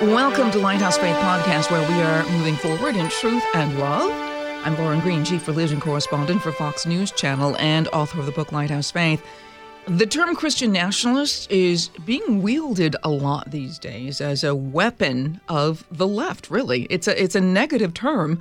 Welcome to Lighthouse Faith Podcast, where we are moving forward in truth and love. I'm Lauren Green, Chief Religion Correspondent for Fox News Channel and author of the book Lighthouse Faith. The term Christian nationalist is being wielded a lot these days as a weapon of the left, really. It's a, it's a negative term.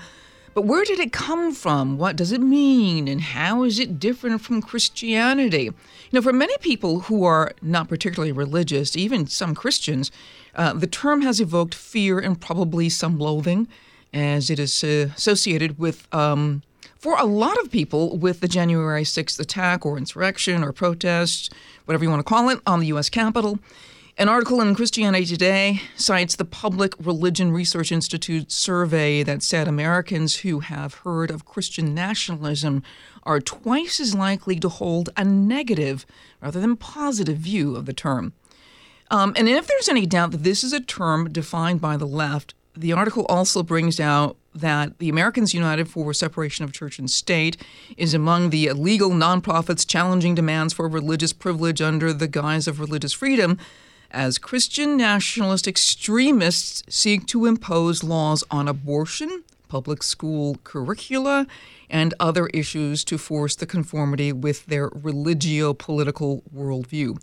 But where did it come from? What does it mean? And how is it different from Christianity? You know, for many people who are not particularly religious, even some Christians, uh, the term has evoked fear and probably some loathing, as it is uh, associated with, um, for a lot of people, with the January 6th attack or insurrection or protest, whatever you want to call it, on the U.S. Capitol. An article in Christianity Today cites the Public Religion Research Institute survey that said Americans who have heard of Christian nationalism are twice as likely to hold a negative rather than positive view of the term. Um, and if there's any doubt that this is a term defined by the left, the article also brings out that the Americans United for Separation of Church and State is among the illegal nonprofits challenging demands for religious privilege under the guise of religious freedom as Christian nationalist extremists seek to impose laws on abortion, public school curricula, and other issues to force the conformity with their religio political worldview.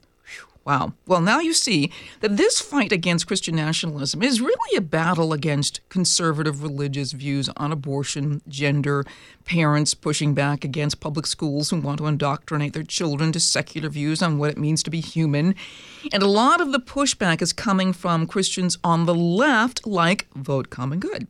Wow. Well, now you see that this fight against Christian nationalism is really a battle against conservative religious views on abortion, gender, parents pushing back against public schools who want to indoctrinate their children to secular views on what it means to be human. And a lot of the pushback is coming from Christians on the left, like Vote Common Good.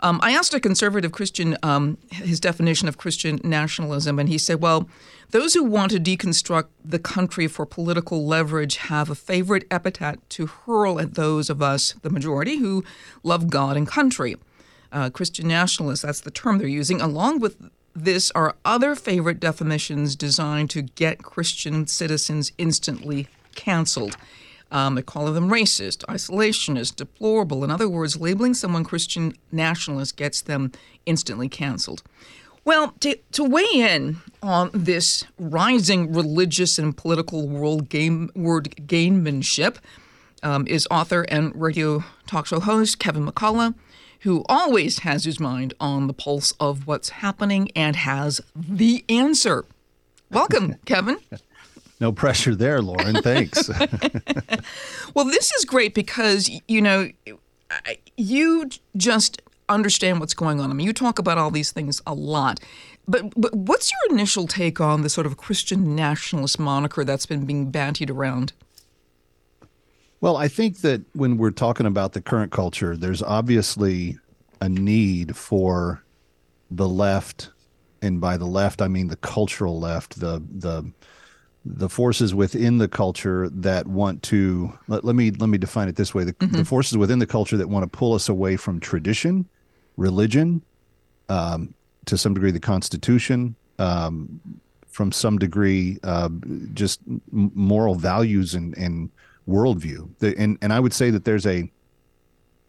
Um, I asked a conservative Christian um, his definition of Christian nationalism, and he said, well, those who want to deconstruct the country for political leverage have a favorite epithet to hurl at those of us, the majority, who love God and country. Uh, Christian nationalists, that's the term they're using. Along with this are other favorite definitions designed to get Christian citizens instantly canceled. Um, they call them racist, isolationist, deplorable. In other words, labeling someone Christian nationalist gets them instantly canceled. Well, to, to weigh in on this rising religious and political world game word gamemanship um, is author and radio talk show host Kevin McCullough, who always has his mind on the pulse of what's happening and has the answer. Welcome, Kevin. No pressure there, Lauren. Thanks. well, this is great because, you know, you just understand what's going on. I mean, you talk about all these things a lot. But, but what's your initial take on the sort of Christian nationalist moniker that's been being bantied around? Well, I think that when we're talking about the current culture, there's obviously a need for the left, and by the left I mean the cultural left, the the the forces within the culture that want to let, let me let me define it this way the, mm-hmm. the, forces within the culture that want to pull us away from tradition religion um, to some degree the constitution um, from some degree uh, just moral values and, and worldview. The, and, and i would say that there's a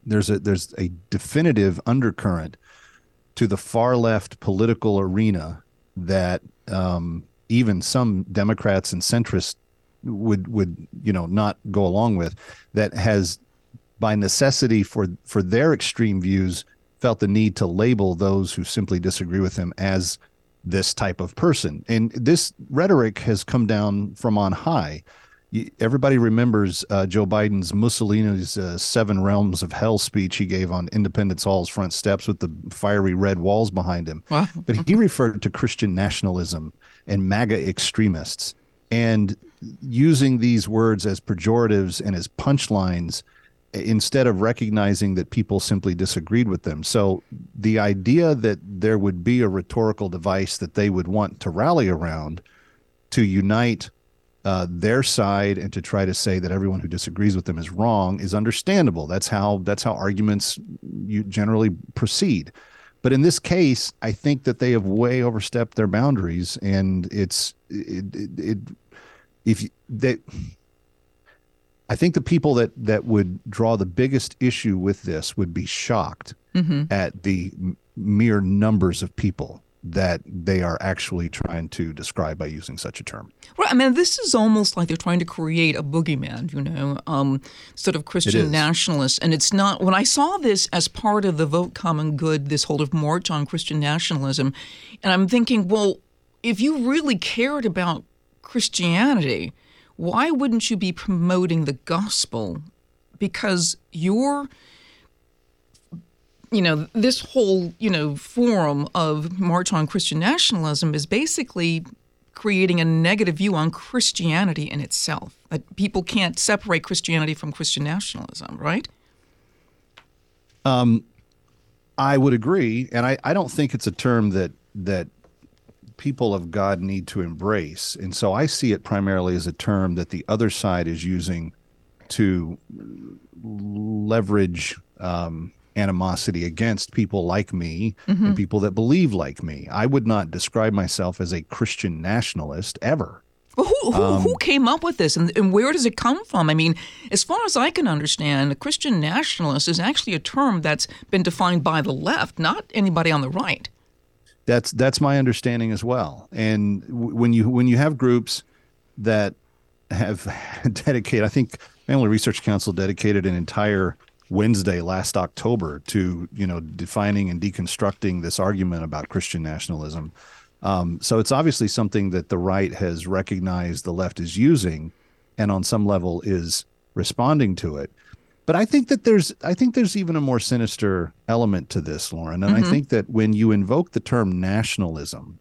there's a there's a definitive undercurrent to the far left political arena that um, even some Democrats and centrists would would you know not go along with that has by necessity for for their extreme views felt the need to label those who simply disagree with him as this type of person and this rhetoric has come down from on high everybody remembers uh, Joe Biden's Mussolini's uh, seven realms of hell speech he gave on Independence Hall's front steps with the fiery red walls behind him. But he referred to Christian nationalism and MAGA extremists. And using these words as pejoratives and as punchlines instead of recognizing that people simply disagreed with them. So the idea that there would be a rhetorical device that they would want to rally around to unite uh, their side and to try to say that everyone who disagrees with them is wrong is understandable. That's how that's how arguments you generally proceed. But in this case, I think that they have way overstepped their boundaries, and it's it, it, it if they. I think the people that that would draw the biggest issue with this would be shocked mm-hmm. at the mere numbers of people that they are actually trying to describe by using such a term. Right. I mean, this is almost like they're trying to create a boogeyman, you know, um, sort of Christian nationalists. And it's not, when I saw this as part of the Vote Common Good, this whole of march on Christian nationalism, and I'm thinking, well, if you really cared about Christianity, why wouldn't you be promoting the gospel? Because you're you know, this whole, you know, forum of March on Christian Nationalism is basically creating a negative view on Christianity in itself. That people can't separate Christianity from Christian nationalism, right? Um, I would agree, and I, I don't think it's a term that that people of God need to embrace, and so I see it primarily as a term that the other side is using to leverage um, animosity against people like me mm-hmm. and people that believe like me. I would not describe myself as a Christian nationalist ever. Well, who, who, um, who came up with this and, and, where does it come from? I mean, as far as I can understand, a Christian nationalist is actually a term that's been defined by the left, not anybody on the right. That's that's my understanding as well. And when you when you have groups that have dedicated, I think Family Research Council dedicated an entire Wednesday last October to you know defining and deconstructing this argument about Christian nationalism. Um, so it's obviously something that the right has recognized the left is using, and on some level is responding to it. But I think that there's I think there's even a more sinister element to this, Lauren, and mm-hmm. I think that when you invoke the term nationalism,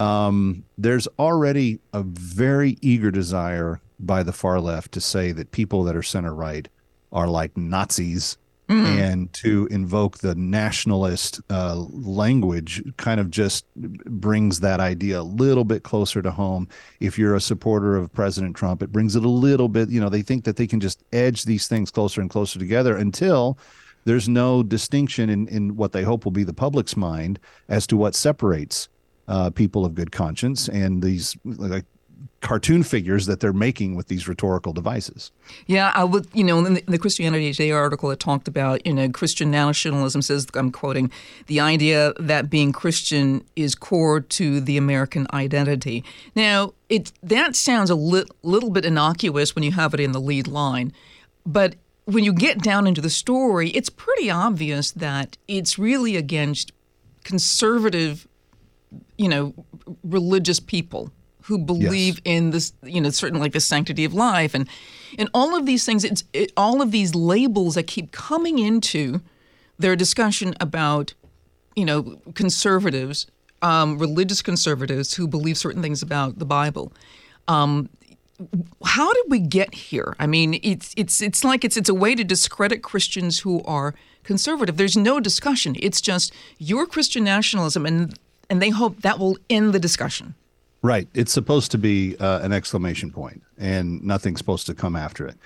um, there's already a very eager desire by the far left to say that people that are center right are like Nazis. Mm. And to invoke the nationalist uh, language kind of just brings that idea a little bit closer to home. If you're a supporter of President Trump, it brings it a little bit, you know, they think that they can just edge these things closer and closer together until there's no distinction in, in what they hope will be the public's mind as to what separates uh, people of good conscience and these like cartoon figures that they're making with these rhetorical devices. Yeah, I would, you know, in the, in the Christianity Today article, it talked about, you know, Christian nationalism says, I'm quoting, the idea that being Christian is core to the American identity. Now, it that sounds a li- little bit innocuous when you have it in the lead line, but when you get down into the story, it's pretty obvious that it's really against conservative, you know, religious people who believe yes. in this, you know, certain like the sanctity of life and and all of these things. It's it, all of these labels that keep coming into their discussion about, you know, conservatives, um, religious conservatives who believe certain things about the Bible. Um, how did we get here? I mean, it's it's it's like it's it's a way to discredit Christians who are conservative. There's no discussion. It's just your Christian nationalism, and and they hope that will end the discussion. Right. It's supposed to be uh, an exclamation point, and nothing's supposed to come after it.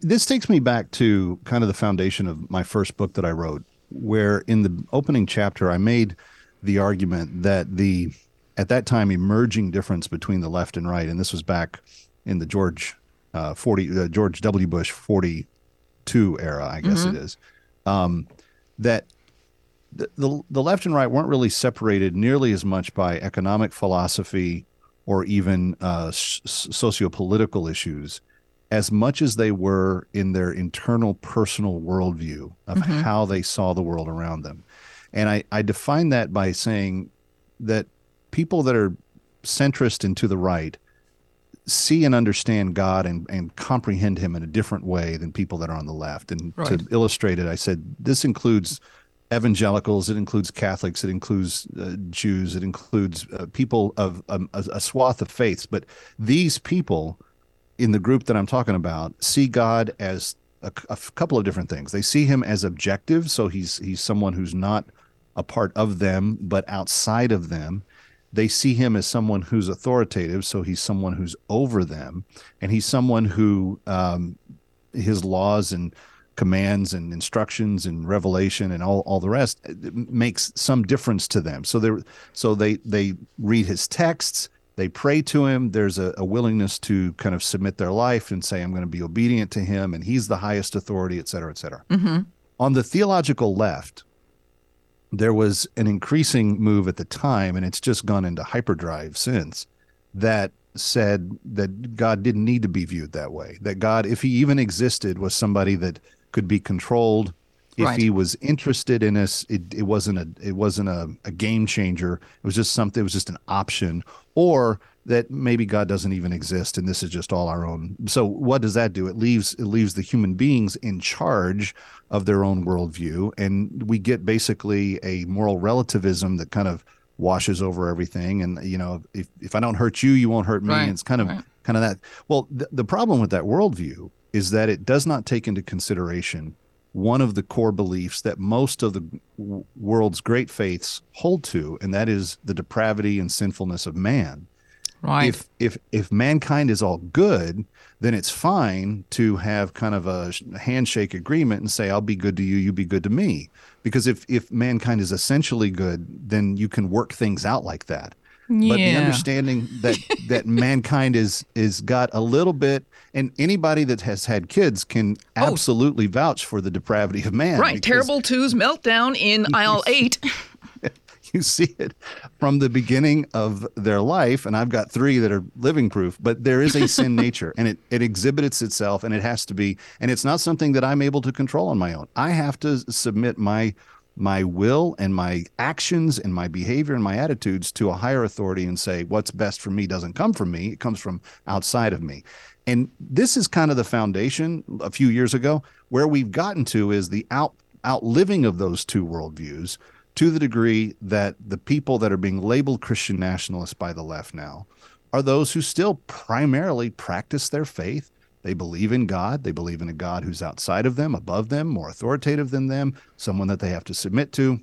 This takes me back to kind of the foundation of my first book that I wrote, where in the opening chapter, I made the argument that the, at that time, emerging difference between the left and right, and this was back in the George uh, 40, uh, George W. Bush 42 era, I guess mm-hmm. it is, um, that the, the, the left and right weren't really separated nearly as much by economic philosophy or even uh, socio-political issues as much as they were in their internal personal worldview of mm-hmm. how they saw the world around them. And I, I define that by saying that people that are centrist and to the right see and understand God and, and comprehend him in a different way than people that are on the left. And right. to illustrate it, I said this includes evangelicals, it includes Catholics, it includes uh, Jews, it includes uh, people of um, a, a, swath of faiths. But these people in the group that I'm talking about see God as a, a, couple of different things. They see him as objective, so he's he's someone who's not a part of them, but outside of them. they see him as someone who's authoritative, so he's someone who's over them, and he's someone who um, his laws and commands and instructions and revelation and all, all the rest makes some difference to them. So they so they they read his texts, they pray to him. There's a, a willingness to kind of submit their life and say, "I'm going to be obedient to him," and he's the highest authority, et cetera, et cetera. Mm-hmm. On the theological left, there was an increasing move at the time, and it's just gone into hyperdrive since, that said that God didn't need to be viewed that way. That God, if he even existed, was somebody that could be controlled. If Right. he was interested in us, it, it wasn't a it wasn't a, a game changer. It was just something. It was just an option, or that maybe God doesn't even exist, and this is just all our own. So what does that do? It leaves it leaves the human beings in charge of their own worldview, and we get basically a moral relativism that kind of washes over everything. And you know, if if I don't hurt you, you won't hurt me. Right, And it's kind of right. kind of that. Well, th- the problem with that worldview is that it does not take into consideration one of the core beliefs that most of the world's great faiths hold to, and that is the depravity and sinfulness of man. Right. If if if mankind is all good, then it's fine to have kind of a handshake agreement and say, "I'll be good to you, you be good to me." Because if if mankind is essentially good, then you can work things out like that but the understanding that that mankind is is got a little bit and anybody that has had kids can oh. absolutely vouch for the depravity of man Oh. right. Terrible twos meltdown in aisle eight. you see it from the beginning of their life and i've got three that are living proof but there is a sin nature and it, it exhibits itself and it has to be and it's not something that i'm able to control on my own i have to submit my my will and my actions and my behavior and my attitudes to a higher authority and say what's best for me doesn't come from me it comes from outside of me and this is kind of the foundation a few years ago where we've gotten to is the out outliving of those two worldviews to the degree that the people that are being labeled Christian nationalists by the left now are those who still primarily practice their faith. They believe in God. They believe in a God who's outside of them, above them, more authoritative than them, someone that they have to submit to.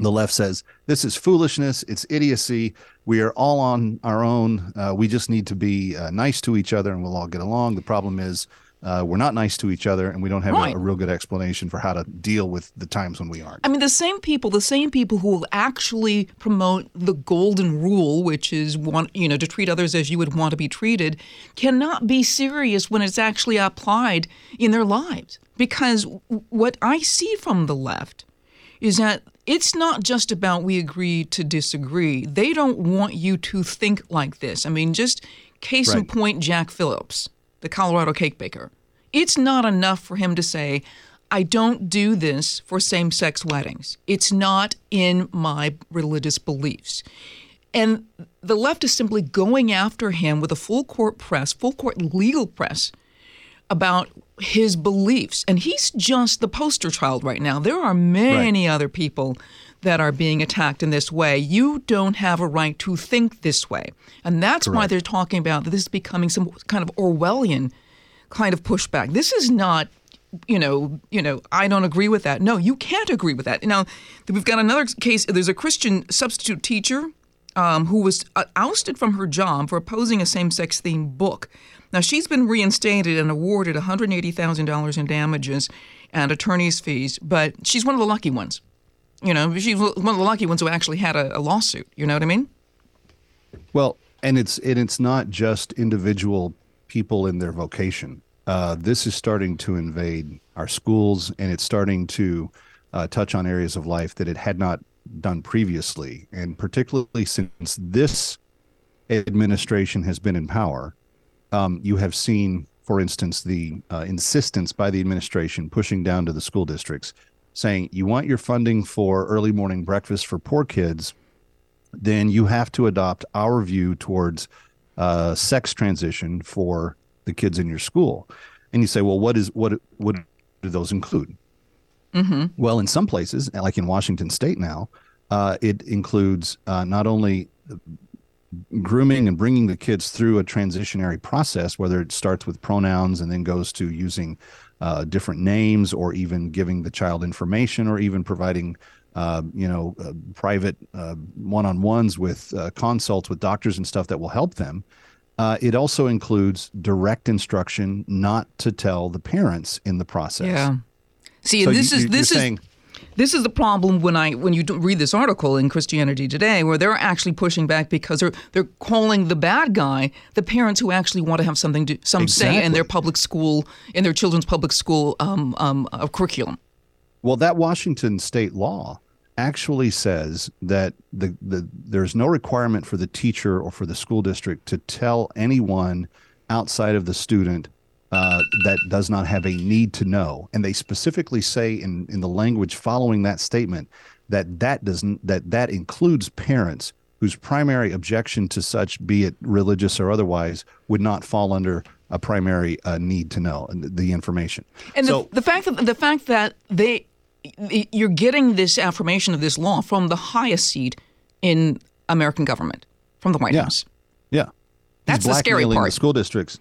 The left says this is foolishness. It's idiocy. We are all on our own. Uh, we just need to be uh, nice to each other and we'll all get along. The problem is uh, we're not nice to each other and we don't have Right. a, a real good explanation for how to deal with the times when we aren't. I mean, the same people, the same people who will actually promote the golden rule, which is want you know to treat others as you would want to be treated, cannot be serious when it's actually applied in their lives. Because what I see from the left is that it's not just about we agree to disagree. They don't want you to think like this. I mean, just case in point, Jack Phillips, the Colorado cake baker. It's not enough for him to say, I don't do this for same sex weddings. It's not in my religious beliefs. And the left is simply going after him with a full court press, full court legal press about his beliefs. And he's just the poster child right now. There are many other people that are being attacked in this way. You don't have a right to think this way. And that's why they're talking about that this is becoming some kind of Orwellian kind of pushback. This is not you know, you know, I don't agree with that. No, you can't agree with that. Now, we've got another case. There's a Christian substitute teacher um, who was uh, ousted from her job for opposing a same-sex themed book. Now, she's been reinstated and awarded $180,000 in damages and attorney's fees, but she's one of the lucky ones. You know, she's one of the lucky ones who actually had a, a lawsuit. You know what I mean? Well, and it's and it's not just individual people in their vocation. Uh, this is starting to invade our schools, and it's starting to uh, touch on areas of life that it had not done previously, and particularly since this administration has been in power. Um, you have seen, for instance, the uh, insistence by the administration pushing down to the school districts, saying you want your funding for early morning breakfast for poor kids then you have to adopt our view towards uh, sex transition for the kids in your school. And you say, well, what is what what do those include? Well, in some places, like in Washington State now, uh, it includes uh, not only grooming and bringing the kids through a transitionary process, whether it starts with pronouns and then goes to using uh, different names, or even giving the child information, or even providing uh, you know, uh, private uh, one-on-ones with uh, consults with doctors and stuff that will help them. Uh, it also includes direct instruction not to tell the parents in the process. Yeah. See, So this you- is this is saying- this is the problem when I when you read this article in Christianity Today, where they're actually pushing back because they're they're calling the bad guy the parents who actually want to have something to some say in their public school in their children's public school um, um, uh, curriculum. Well, that Washington state law actually says that the, the there's no requirement for the teacher or for the school district to tell anyone outside of the student uh, that does not have a need to know. And they specifically say in, in the language following that statement that that doesn't that that includes parents whose primary objection to such, be it religious or otherwise, would not fall under a primary uh, need to know the information. And so, the, the fact that the fact that they you're getting this affirmation of this law from the highest seat in American government, from the White Yeah. House. Yeah. That's the scary part. The school districts.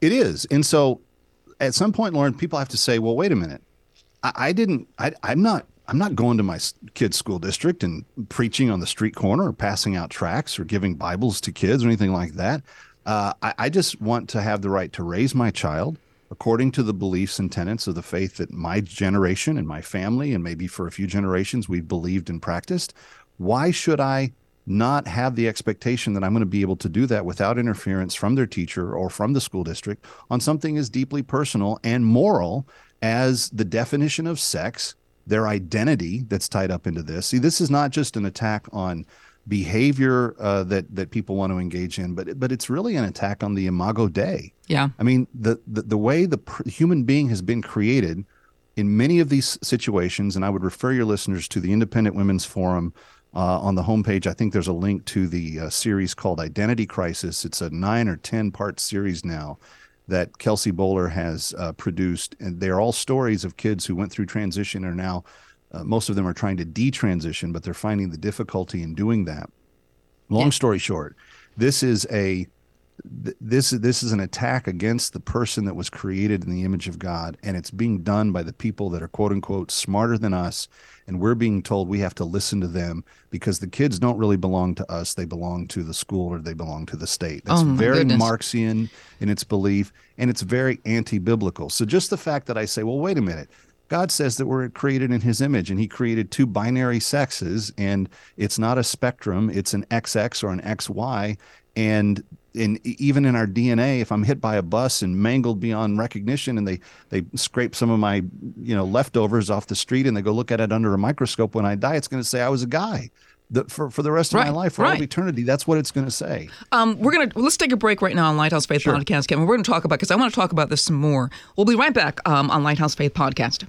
It is. And so at some point, Lauren, people have to say, well, wait a minute. I, I didn't, I, I'm not, I'm not going to my kid's school district and preaching on the street corner or passing out tracts or giving Bibles to kids or anything like that. Uh, I, I just want to have the right to raise my child according to the beliefs and tenets of the faith that my generation and my family, and maybe for a few generations, we've believed and practiced. Why should I not have the expectation that I'm going to be able to do that without interference from their teacher or from the school district on something as deeply personal and moral as the definition of sex, their identity that's tied up into this. See, this is not just an attack on behavior uh, that that people want to engage in, but but it's really an attack on the imago Dei. Yeah. I mean, the the, the way the pr- human being has been created in many of these situations, and I would refer your listeners to the Independent Women's Forum uh, on the homepage. I think there's a link to the uh, series called Identity Crisis. It's a nine or ten part series now that Kelsey Bolar has uh, produced, and they're all stories of kids who went through transition and are now. Uh, most of them are trying to detransition, but they're finding the difficulty in doing that. Long Yeah. story short, this is a th- this this is an attack against the person that was created in the image of God, and it's being done by the people that are quote unquote smarter than us, and we're being told we have to listen to them because the kids don't really belong to us; they belong to the school or they belong to the state. That's Oh, very goodness. Marxian in its belief, and it's very anti-biblical. So just the fact that I say, well, wait a minute. God says that we're created in his image and he created two binary sexes and it's not a spectrum, it's an XX or an XY and in even in our DNA if I'm hit by a bus and mangled beyond recognition and they they scrape some of my you know leftovers off the street and they go look at it under a microscope when I die it's going to say I was a guy. The, for, for the rest of my life, for all right. of eternity, that's what it's going to say. Um, we're gonna let's take a break right now on Lighthouse Faith Podcast, Kevin. We're gonna talk about because I want to talk about this some more. We'll be right back um, on Lighthouse Faith Podcast.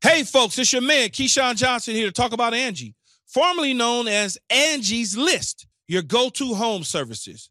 Hey, folks, it's your man, Keyshawn Johnson, here to talk about Angie, formerly known as Angie's List, your go to home services.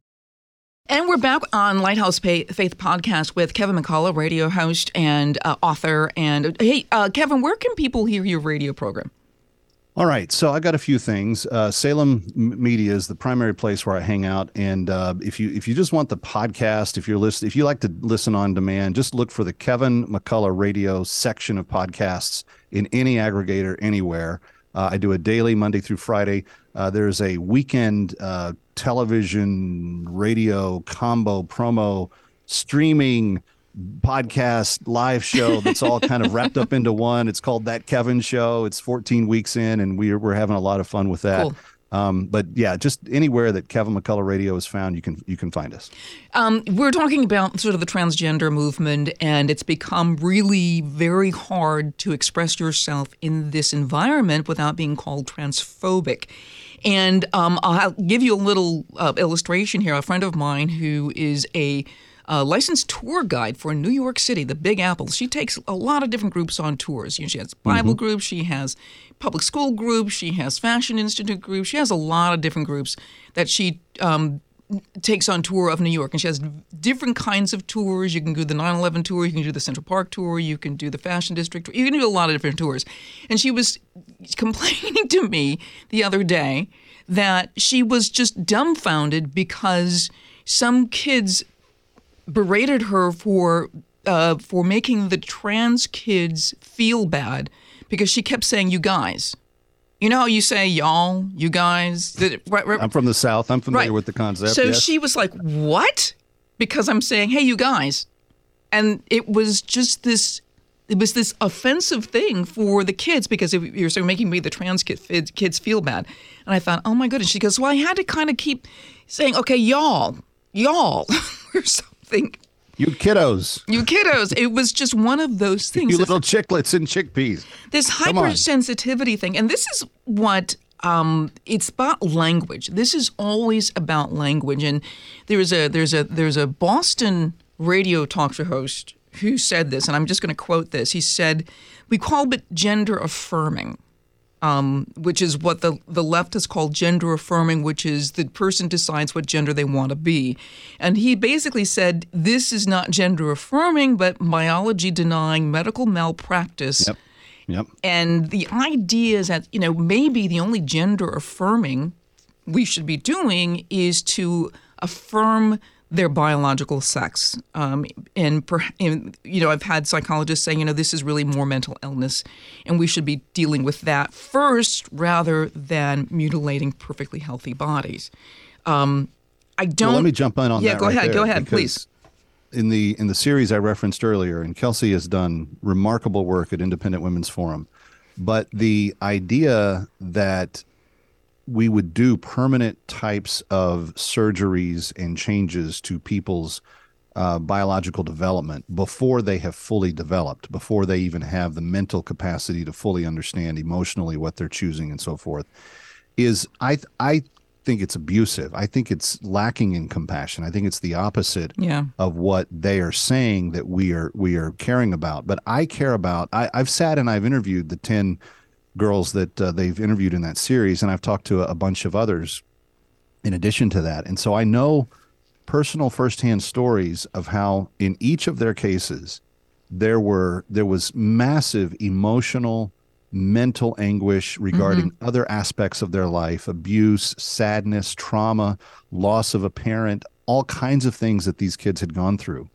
And we're back on Lighthouse Faith Podcast with Kevin McCullough, radio host and uh, author. And hey, uh, Kevin, where can people hear your radio program? All right, so I got a few things. Uh, Salem Media is the primary place where I hang out, and uh, if you if you just want the podcast, if you're listen, if you like to listen on demand, just look for the Kevin McCullough Radio section of podcasts in any aggregator anywhere. Uh, I do a daily Monday through Friday. Uh, there's a weekend uh, television radio combo promo streaming podcast live show that's all kind of wrapped up into one. It's called That Kevin Show. It's 14 weeks in, and we're we're having a lot of fun with that. Cool. Um, but yeah, just anywhere that Kevin McCullough Radio is found, you can you can find us. Um, we're talking about sort of the transgender movement, and it's become really very hard to express yourself in this environment without being called transphobic. And um, I'll give you a little uh, illustration here. A friend of mine who is a a licensed tour guide for New York City, the Big Apple. She takes a lot of different groups on tours. You know, she has Bible mm-hmm. groups, she has public school groups, she has Fashion Institute groups. She has a lot of different groups that she um, takes on tour of New York, and she has different kinds of tours. You can do the 9/11 tour, you can do the Central Park tour, you can do the Fashion District tour. You can do a lot of different tours. And she was complaining to me the other day that she was just dumbfounded because some kids berated her for uh, for making the trans kids feel bad because she kept saying "you guys." You know how you say y'all, you guys. Right, right, I'm from the south. I'm familiar right. with the concept. So yes. she was like, "What?" Because I'm saying, "Hey, you guys," and it was just this. It was this offensive thing for the kids because you're of making me the trans kid, kids feel bad. And I thought, oh my goodness. She goes, well, I had to kind of keep saying, okay, y'all, y'all, or so think you kiddos. You kiddos. It was just one of those things. You little chicklets and chickpeas. This hypersensitivity thing. And this is what um, it's about language. This is always about language. And there's a there's a there's a Boston radio talk show host who said this, and I'm just going to quote this. He said, "We call it gender affirming." Um, which is what the, the left has called gender affirming, which is the person decides what gender they want to be. And he basically said this is not gender affirming, but biology denying medical malpractice. Yep. Yep. And the idea is that, you know, maybe the only gender affirming we should be doing is to affirm their biological sex. Um, and, per, and, you know, I've had psychologists saying, you know, this is really more mental illness, and we should be dealing with that first rather than mutilating perfectly healthy bodies. Um, I don't. Well, let me jump in on yeah, that. go right ahead. Go ahead, please. In the in the series I referenced earlier, and Kelsey has done remarkable work at Independent Women's Forum, but the idea that we would do permanent types of surgeries and changes to people's uh, biological development before they have fully developed, before they even have the mental capacity to fully understand emotionally what they're choosing and so forth, is I I think it's abusive. I think it's lacking in compassion. I think it's the opposite yeah. of what they are saying that we are we are caring about. But I care about. I, I've sat and I've interviewed the ten girls that uh, they've interviewed in that series, and I've talked to a, a, bunch of others in addition to that. And so I know personal firsthand stories of how in each of their cases there were there was massive emotional mental anguish regarding mm-hmm. other aspects of their life abuse sadness trauma loss of a parent all kinds of things that these kids had gone through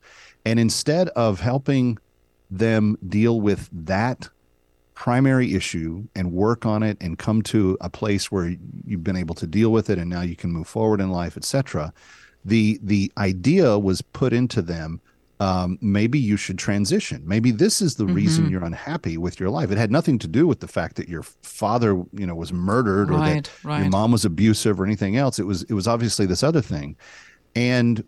and instead of helping them deal with that primary issue and work on it and come to a place where you've been able to deal with it and now you can move forward in life etc the the idea was put into them um, maybe you should transition maybe this is the mm-hmm. reason you're unhappy with your life it had nothing to do with the fact that your father you know was murdered right, or that right. your mom was abusive or anything else it was it was obviously this other thing and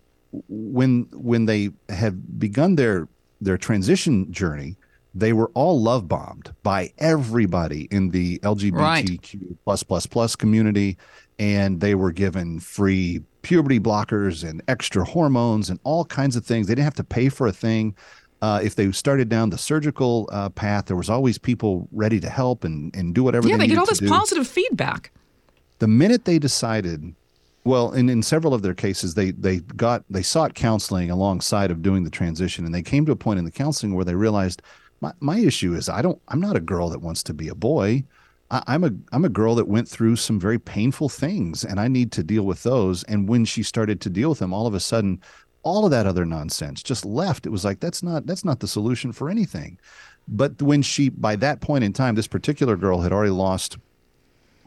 when when they have begun their their transition journey they were all love bombed by everybody in the LGBTQ plus plus plus community, and they were given free puberty blockers and extra hormones and all kinds of things. They didn't have to pay for a thing. Uh, if they started down the surgical uh, path, there was always people ready to help and, and do whatever. Yeah, they, they get all this positive feedback. The minute they decided well, in, in several of their cases, they they got they sought counseling alongside of doing the transition, and they came to a point in the counseling where they realized my, my issue is I don't I'm not a girl that wants to be a boy. I, I'm a I'm a girl that went through some very painful things, and I need to deal with those. And when she started to deal with them, all of a sudden, all of that other nonsense just left. It was like that's not that's not the solution for anything. But when she, by that point in time, this particular girl had already lost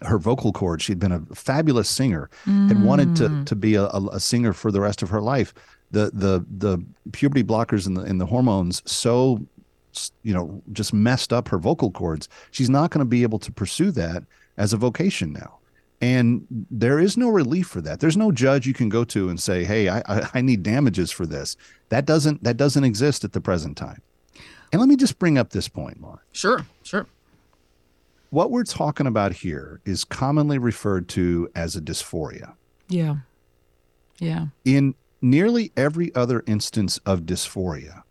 her vocal cords. She'd been a fabulous singer, had wanted to mm. to be a, a, a singer for the rest of her life. The the the puberty blockers and the and the hormones so you know just messed up her vocal cords. She's not going to be able to pursue that as a vocation now. And there is no relief for that. There's no judge you can go to and say, "Hey, I, I, I need damages for this." That doesn't that doesn't exist at the present time. And let me just bring up this point, Lauren. Sure, sure. What we're talking about here is commonly referred to as a dysphoria. Yeah. Yeah. In nearly every other instance of dysphoria,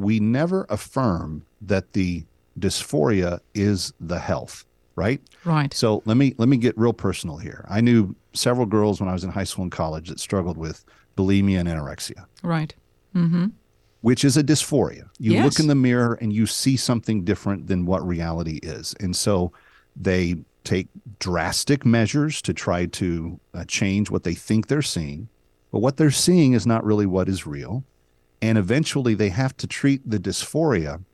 we never affirm that the dysphoria is the health, right? Right. So let me let me get real personal here. I knew several girls when I was in high school and college that struggled with bulimia and anorexia. Right. Mm-hmm. which is a dysphoria. You Yes. look in the mirror and you see something different than what reality is. And so they take drastic measures to try to uh, change what they think they're seeing. But what they're seeing is not really what is real. And eventually they have to treat the dysphoria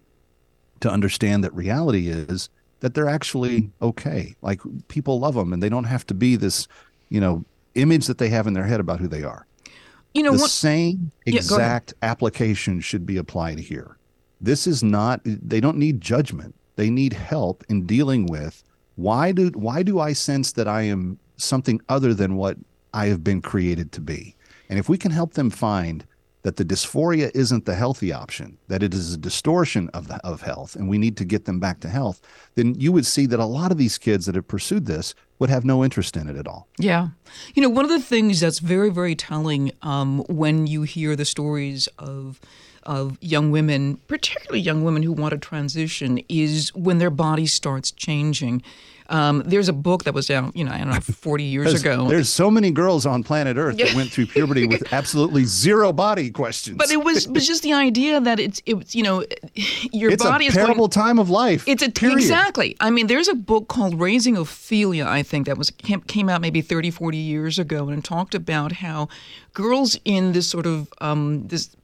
to understand that reality is that they're actually okay. Like people love them and they don't have to be this, you know, image that they have in their head about who they are You know the what? same Yeah, exact application should be applied here. This is not they don't need judgment. They need help in dealing with why do why do I sense that I am something other than what I have been created to be? And if we can help them find that the dysphoria isn't the healthy option, that it is a distortion of the, of health and we need to get them back to health, then you would see that a lot of these kids that have pursued this would have no interest in it at all. Yeah. You know, one of the things that's very, very telling um, when you hear the stories of of young women, particularly young women who want to transition, is when their body starts changing. Um, there's a book that was down, you know, I don't know, 40 years There's, ago. there's so many girls on planet Earth that went through puberty with absolutely zero body questions. But it was, was just the idea that it's, it's you know, your it's body a is terrible time of life. It's a period. exactly. I mean, there's a book called Raising Ophelia, I think that was came, came out maybe 30, 40 years ago, and talked about how girls in this sort of um, this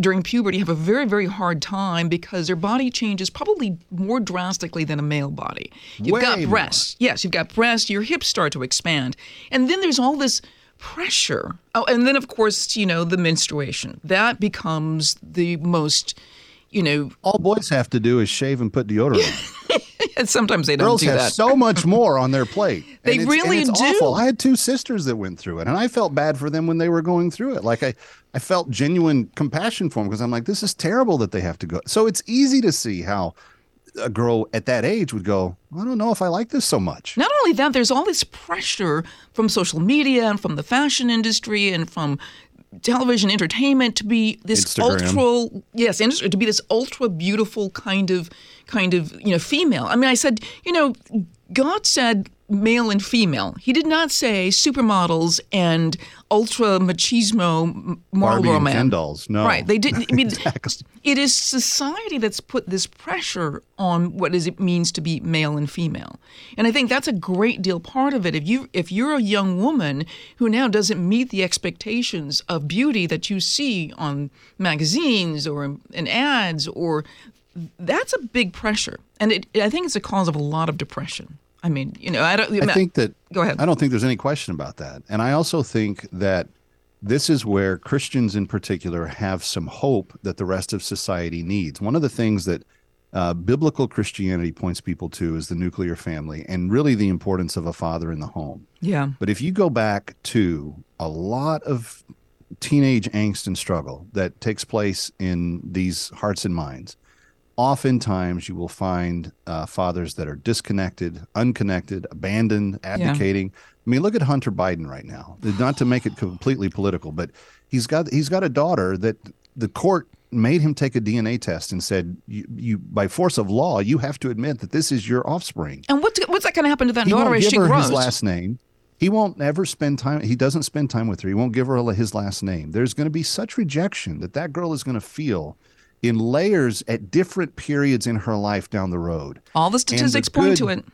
during puberty have a very very hard time because their body changes probably more drastically than a male body. You've got Way more. breasts. Yes, you've got breasts, your hips start to expand. And then there's all this pressure. Oh, and then of course, you know, the menstruation. That becomes the most you know, All boys have to do is shave and put deodorant. and sometimes they don't Girls do have that. so much more on their plate. They And it's- really it's do. Awful. I had two sisters that went through it, and I felt bad for them when they were going through it. Like I, I felt genuine compassion for them because I'm like, this is terrible that they have to go. So it's easy to see how a girl at that age would go, I don't know if I like this so much. Not only that, there's all this pressure from social media and from the fashion industry and from television entertainment to be this Instagram. ultra yes industry to be this ultra beautiful kind of kind of you know female i mean i said you know god said male and female he did not say supermodels and ultra machismo marlboro man Ken dolls. No. right they didn't i mean Exactly. it is society that's put this pressure on what is it means to be male and female and i think that's a great deal part of it if you if you're a young woman who now doesn't meet the expectations of beauty that you see on magazines or in, in ads or that's a big pressure and it, i think it's a cause of a lot of depression i mean you know i don't I think that Go ahead. I don't think there's any question about that. And I also think that this is where Christians in particular have some hope that the rest of society needs. One of the things that uh, biblical Christianity points people to is the nuclear family and really the importance of a father in the home. yeah But if you go back to a lot of teenage angst and struggle that takes place in these hearts and minds, oftentimes you will find uh, fathers that are disconnected, unconnected, abandoned, abdicating. I mean, look at Hunter Biden right now. Not to make it completely political, but he's got he's got a daughter that the court made him take a DNA test and said, you, you by force of law, you have to admit that this is your offspring and what's what's that going to happen to that he daughter won't as give she her grows his last name. He won't ever spend time. He doesn't spend time with her. He won't give her his last name. There's going to be such rejection that that girl is going to feel in layers at different periods in her life down the road. all the And the statistics point to it.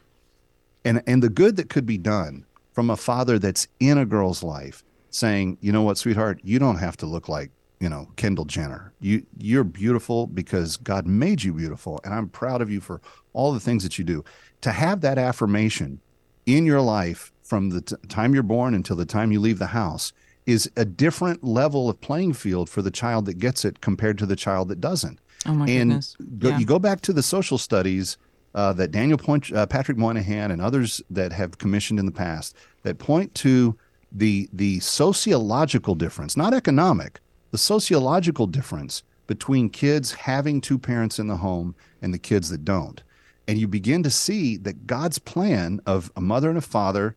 and and the good that could be done from a father that's in a girl's life saying you know what sweetheart? You don't have to look like you know kendall jenner. You you're beautiful because god made you beautiful and i'm proud of you for all the things that you do. To have that affirmation in your life from the t- time you're born until the time you leave the house is a different level of playing field for the child that gets it compared to the child that doesn't Oh my and goodness. go, Yeah. you go back to the social studies uh, that Daniel Point, uh, Patrick Moynihan, and others that have commissioned in the past that point to the the sociological difference, not economic, the sociological difference between kids having two parents in the home and the kids that don't. And you begin to see that God's plan of a mother and a father,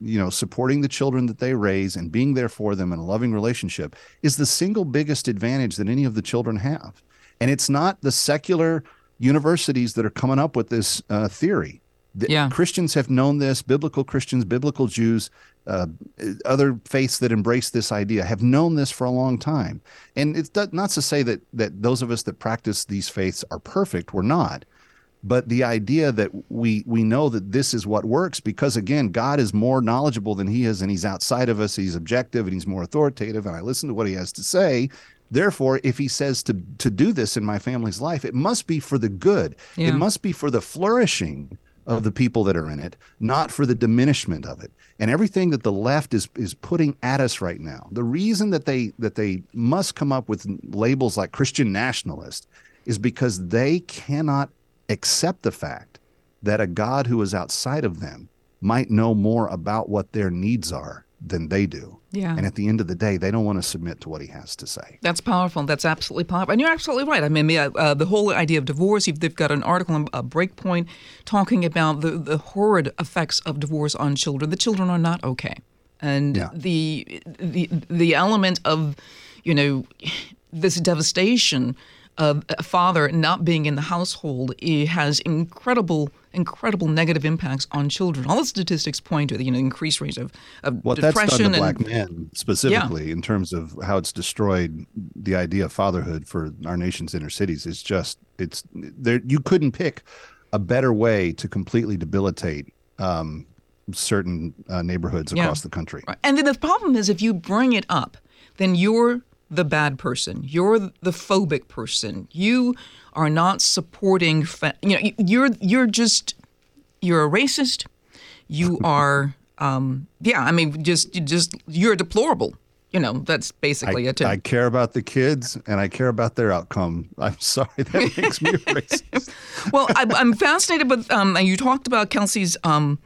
you know, supporting the children that they raise and being there for them in a loving relationship is the single biggest advantage that any of the children have. And it's not the secular universities that are coming up with this uh, theory. The- Yeah. Christians have known this, biblical Christians, biblical Jews, uh, other faiths that embrace this idea have known this for a long time. And it's not not to say that that those of us that practice these faiths are perfect. We're not. But the idea that we we know that this is what works because again, God is more knowledgeable than he is, and he's outside of us. He's objective and he's more authoritative, and I listen to what he has to say. Therefore, if he says to to do this in my family's life, it must be for the good. Yeah. It must be for the flourishing of the people that are in it, not for the diminishment of it. And everything that the left is is putting at us right now, the reason that they that they must come up with labels like Christian nationalist is because they cannot accept the fact that a God who is outside of them might know more about what their needs are than they do. Yeah. And at the end of the day, they don't want to submit to what he has to say. That's powerful. That's absolutely powerful. And you're absolutely right. I mean, the, uh, the whole idea of divorce, you've, they've got an article on uh, Breakpoint talking about the, the horrid effects of divorce on children. The children are not okay. And Yeah. the, the, the element of, you know, this devastation of a father not being in the household it has incredible, incredible negative impacts on children. All the statistics point to the you know increased rates of, of What that's depression done to black men specifically in terms of how it's destroyed the idea of fatherhood for our nation's inner cities is just it's there you couldn't pick a better way to completely debilitate um, certain uh, neighborhoods Yeah. across the country. Right. And then the problem is if you bring it up, then you're the bad person. You're the phobic person. You are not supporting. Fa- you know, you're you're just you're a racist. You are. Um, yeah, I mean, just just you're deplorable. You know, that's basically I, it. I care about the kids and I care about their outcome. I'm sorry that makes me a racist. well, I, I'm fascinated with. Um, and you talked about Kelsey's um,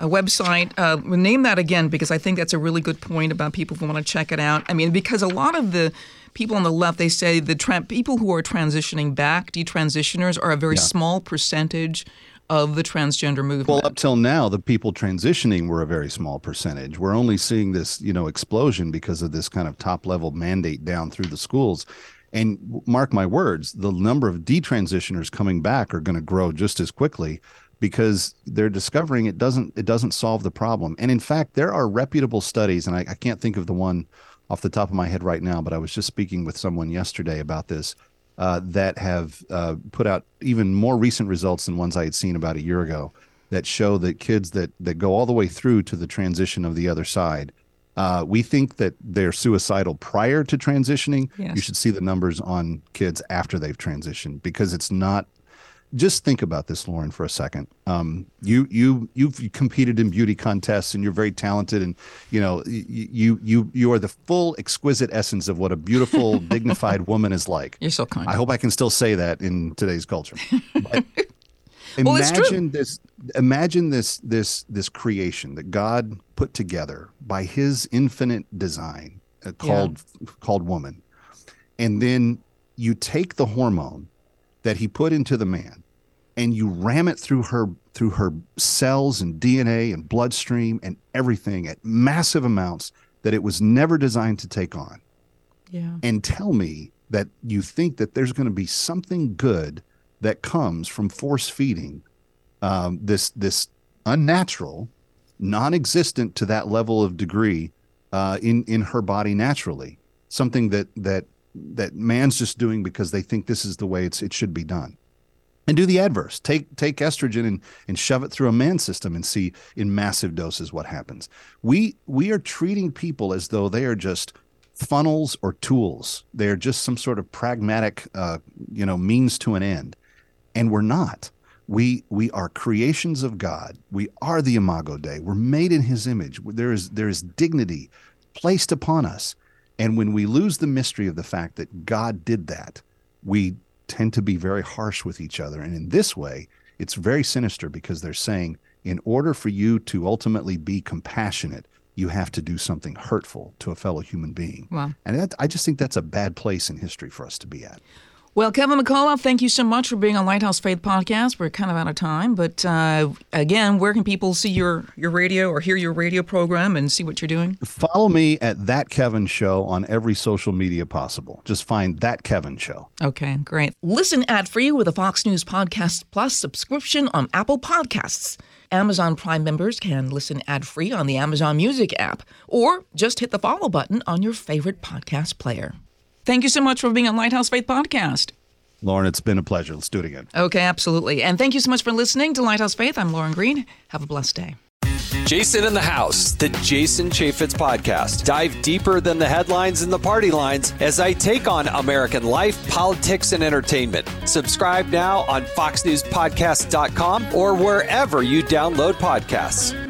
uh, website. Uh, name that again because I think that's a really good point about people who want to check it out. I mean, because a lot of the people on the left they say the tra- people who are transitioning back, detransitioners, are a very Yeah. small percentage of the transgender movement. Well, up till now, the people transitioning were a very small percentage. We're only seeing this, you know, explosion because of this kind of top level mandate down through the schools. And mark my words, the number of detransitioners coming back are going to grow just as quickly because they're discovering it doesn't it doesn't solve the problem. And in fact, there are reputable studies, and I, I can't think of the one off the top of my head right now, but I was just speaking with someone yesterday about this uh, that have uh, put out even more recent results than ones I had seen about a year ago that show that kids that that go all the way through to the transition of the other side. Uh, we think that they're suicidal prior to transitioning. Yes. You should see the numbers on kids after they've transitioned because it's not. Just think about this, Lauren, for a second. Um, you you you've competed in beauty contests and you're very talented, and you know you you you are the full exquisite essence of what a beautiful, dignified woman is like. You're so kind. I hope I can still say that in today's culture. But Well, imagine this imagine this this this creation that God put together by his infinite design uh, called called woman. And then you take the hormone that he put into the man and you ram it through her through her cells and DNA and bloodstream and everything at massive amounts that it was never designed to take on yeah. and tell me that you think that there's going to be something good that comes from force feeding um, this this unnatural, non-existent to that level of degree uh, in in her body naturally, something that that that man's just doing because they think this is the way it's it should be done. and do the adverse. Take take estrogen and, and shove it through a man system and see in massive doses what happens. We we are treating people as though they are just funnels or tools. They are just some sort of pragmatic, uh, you know, means to an end, and we're not. We we are creations of God. We are the Imago Dei. We're made in His image. There is there is dignity placed upon us, and when we lose the mystery of the fact that God did that, we tend to be very harsh with each other. And in this way, it's very sinister because they're saying, in order for you to ultimately be compassionate, you have to do something hurtful to a fellow human being. Wow. And that, I just think that's a bad place in history for us to be at. Well, Kevin McCullough, thank you so much for being on Lighthouse Faith Podcast. We're kind of out of time, but uh, again, where can people see your, your radio or hear your radio program and see what you're doing? Follow me at That Kevin Show on every social media possible. Just find That Kevin Show. Okay, great. Listen ad free with a Fox News Podcast Plus subscription on Apple Podcasts. Amazon Prime members can listen ad free on the Amazon Music app, or just hit the follow button on your favorite podcast player. Thank you so much for being on Lighthouse Faith Podcast. Lauren, it's been a pleasure. Let's do it again. Okay, absolutely. And thank you so much for listening to Lighthouse Faith. I'm Lauren Green. Have a blessed day. Jason in the House, the Jason Chaffetz podcast. Dive deeper than the headlines and the party lines as I take on American life, politics, and entertainment. Subscribe now on FoxNewsPodcast.com or wherever you download podcasts.